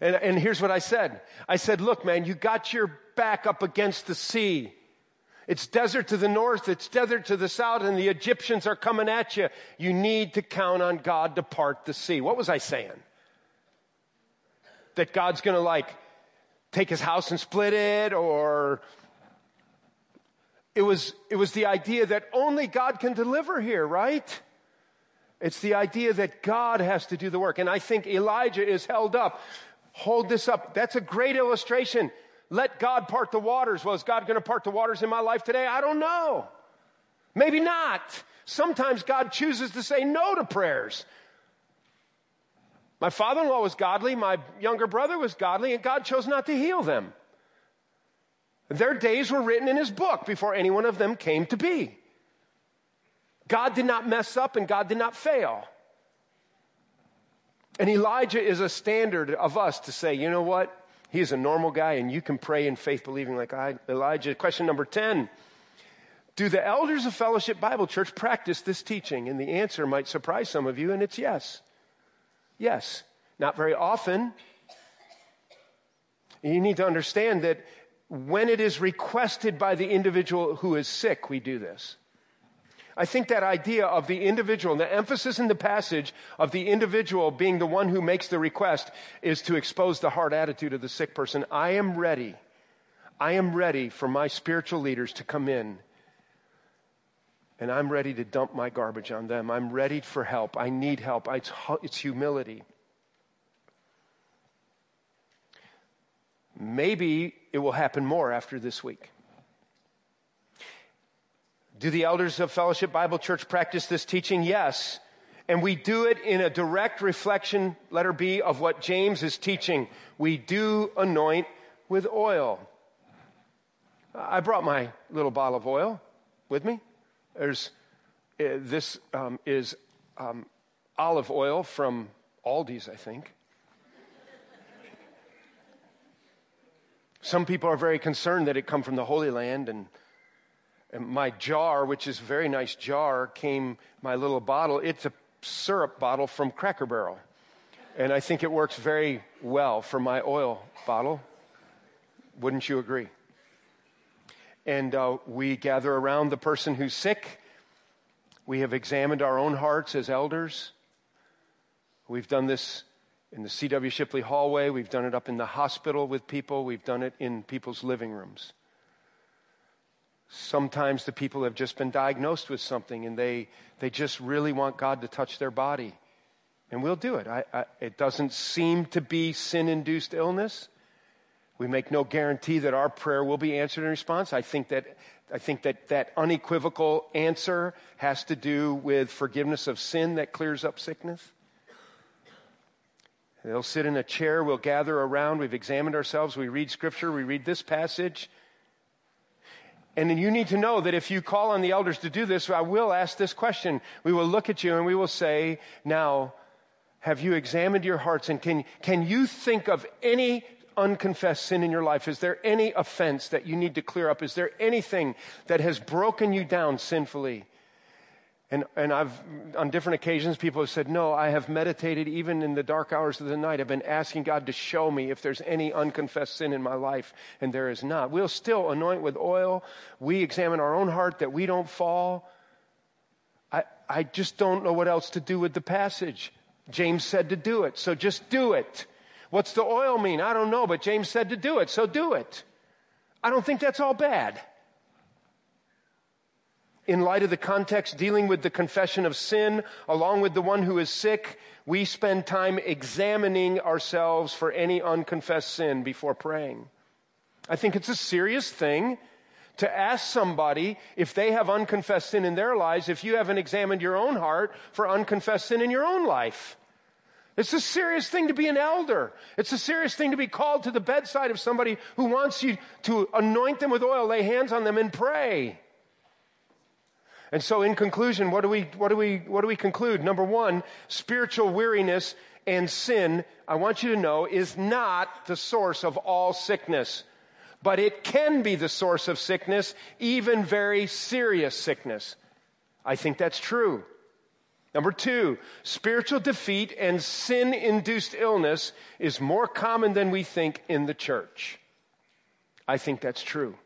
And, and here's what I said I said, Look, man, you got your back up against the sea. It's desert to the north, it's desert to the south, and the Egyptians are coming at you. You need to count on God to part the sea. What was I saying? That God's going to like take his house and split it, or it was, it was the idea that only God can deliver here, right? It's the idea that God has to do the work. And I think Elijah is held up. Hold this up. That's a great illustration. Let God part the waters. Well, is God going to part the waters in my life today? I don't know. Maybe not. Sometimes God chooses to say no to prayers. My father in law was godly, my younger brother was godly, and God chose not to heal them. Their days were written in his book before any one of them came to be. God did not mess up and God did not fail. And Elijah is a standard of us to say, you know what? He's a normal guy, and you can pray in faith believing like Elijah. Question number 10 Do the elders of Fellowship Bible Church practice this teaching? And the answer might surprise some of you, and it's yes. Yes. Not very often. You need to understand that when it is requested by the individual who is sick, we do this. I think that idea of the individual, and the emphasis in the passage of the individual being the one who makes the request is to expose the heart attitude of the sick person. I am ready. I am ready for my spiritual leaders to come in and I'm ready to dump my garbage on them. I'm ready for help. I need help. It's, it's humility. Maybe it will happen more after this week. Do the elders of Fellowship Bible Church practice this teaching? Yes. And we do it in a direct reflection, letter B, of what James is teaching. We do anoint with oil. I brought my little bottle of oil with me. There's, uh, this um, is um, olive oil from Aldi's, I think. Some people are very concerned that it come from the Holy Land and and my jar, which is a very nice jar, came my little bottle. It's a syrup bottle from Cracker Barrel. And I think it works very well for my oil bottle. Wouldn't you agree? And uh, we gather around the person who's sick. We have examined our own hearts as elders. We've done this in the C.W. Shipley hallway. We've done it up in the hospital with people. We've done it in people's living rooms. Sometimes the people have just been diagnosed with something and they, they just really want God to touch their body. And we'll do it. I, I, it doesn't seem to be sin induced illness. We make no guarantee that our prayer will be answered in response. I think that, I think that that unequivocal answer has to do with forgiveness of sin that clears up sickness. They'll sit in a chair. We'll gather around. We've examined ourselves. We read scripture. We read this passage. And then you need to know that if you call on the elders to do this, I will ask this question. We will look at you and we will say, Now, have you examined your hearts? And can, can you think of any unconfessed sin in your life? Is there any offense that you need to clear up? Is there anything that has broken you down sinfully? And, and I've, on different occasions, people have said, No, I have meditated even in the dark hours of the night. I've been asking God to show me if there's any unconfessed sin in my life, and there is not. We'll still anoint with oil. We examine our own heart that we don't fall. I, I just don't know what else to do with the passage. James said to do it, so just do it. What's the oil mean? I don't know, but James said to do it, so do it. I don't think that's all bad in light of the context dealing with the confession of sin, along with the one who is sick, we spend time examining ourselves for any unconfessed sin before praying. I think it's a serious thing to ask somebody if they have unconfessed sin in their lives if you haven't examined your own heart for unconfessed sin in your own life. It's a serious thing to be an elder. It's a serious thing to be called to the bedside of somebody who wants you to anoint them with oil, lay hands on them, and pray. And so, in conclusion, what do we, what do we, what do we conclude? Number one, spiritual weariness and sin, I want you to know, is not the source of all sickness. But it can be the source of sickness, even very serious sickness. I think that's true. Number two, spiritual defeat and sin induced illness is more common than we think in the church. I think that's true.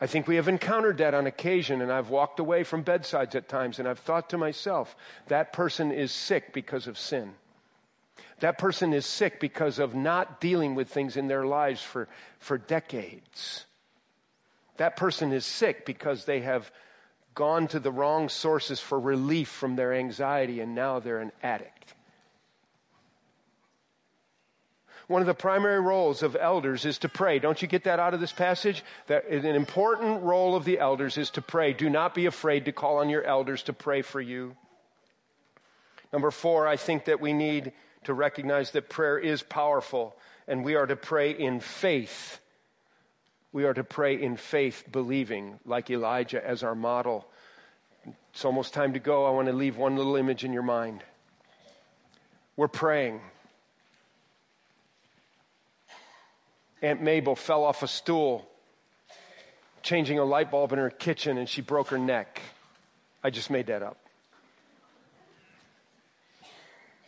I think we have encountered that on occasion, and I've walked away from bedsides at times, and I've thought to myself, that person is sick because of sin. That person is sick because of not dealing with things in their lives for, for decades. That person is sick because they have gone to the wrong sources for relief from their anxiety, and now they're an addict. One of the primary roles of elders is to pray. Don't you get that out of this passage? That an important role of the elders is to pray. Do not be afraid to call on your elders to pray for you. Number four, I think that we need to recognize that prayer is powerful and we are to pray in faith. We are to pray in faith, believing, like Elijah as our model. It's almost time to go. I want to leave one little image in your mind. We're praying. Aunt Mabel fell off a stool changing a light bulb in her kitchen and she broke her neck. I just made that up.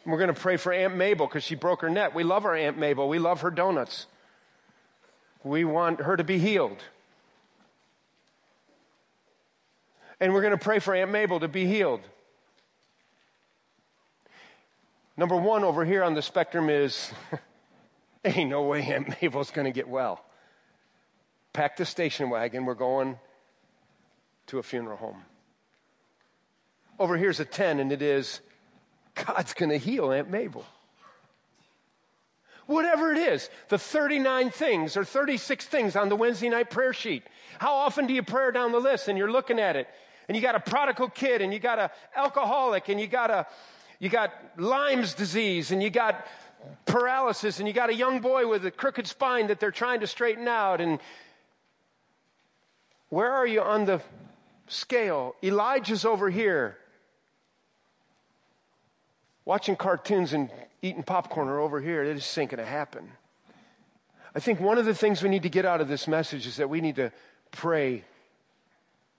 We're going to pray for Aunt Mabel because she broke her neck. We love our Aunt Mabel. We love her donuts. We want her to be healed. And we're going to pray for Aunt Mabel to be healed. Number one over here on the spectrum is Ain't no way Aunt Mabel's going to get well. Pack the station wagon. We're going to a funeral home. Over here's a 10, and it is God's going to heal Aunt Mabel. Whatever it is, the 39 things or 36 things on the Wednesday night prayer sheet. How often do you pray down the list and you're looking at it and you got a prodigal kid and you got a alcoholic and you got a you got Lyme's disease and you got paralysis and you got a young boy with a crooked spine that they're trying to straighten out and where are you on the scale? Elijah's over here watching cartoons and eating popcorn are over here. It just ain't going to happen i think one of the things we need to get out of this message is that we need to pray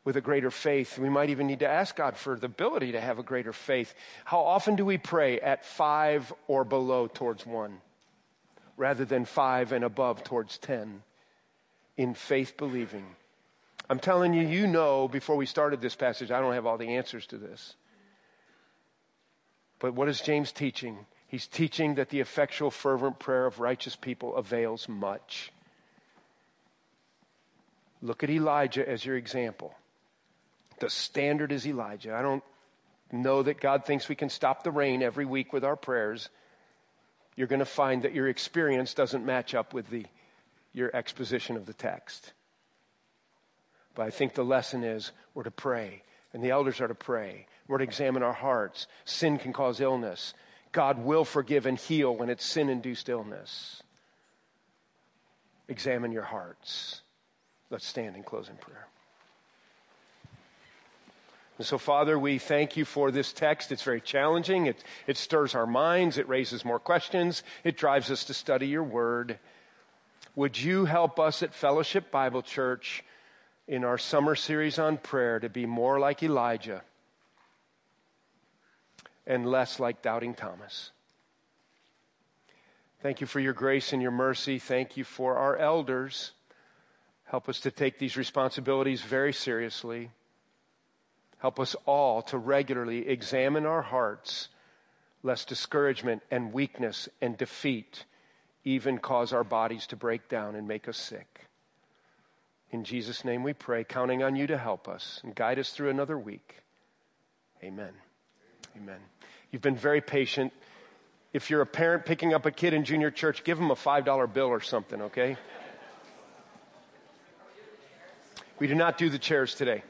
with a greater faith. We might even need to ask God for the ability to have a greater faith. How often do we pray at five or below towards one rather than five and above towards ten in faith believing? I'm telling you, you know, before we started this passage, I don't have all the answers to this. But what is James teaching? He's teaching that the effectual, fervent prayer of righteous people avails much. Look at Elijah as your example. The standard is Elijah. I don't know that God thinks we can stop the rain every week with our prayers. You're going to find that your experience doesn't match up with the, your exposition of the text. But I think the lesson is we're to pray, and the elders are to pray. We're to examine our hearts. Sin can cause illness. God will forgive and heal when it's sin induced illness. Examine your hearts. Let's stand and close in prayer. And so, Father, we thank you for this text. It's very challenging. It, it stirs our minds. It raises more questions. It drives us to study your word. Would you help us at Fellowship Bible Church in our summer series on prayer to be more like Elijah and less like doubting Thomas? Thank you for your grace and your mercy. Thank you for our elders. Help us to take these responsibilities very seriously. Help us all to regularly examine our hearts, lest discouragement and weakness and defeat even cause our bodies to break down and make us sick. In Jesus' name we pray, counting on you to help us and guide us through another week. Amen. Amen. You've been very patient. If you're a parent picking up a kid in junior church, give them a $5 bill or something, okay? We do not do the chairs today.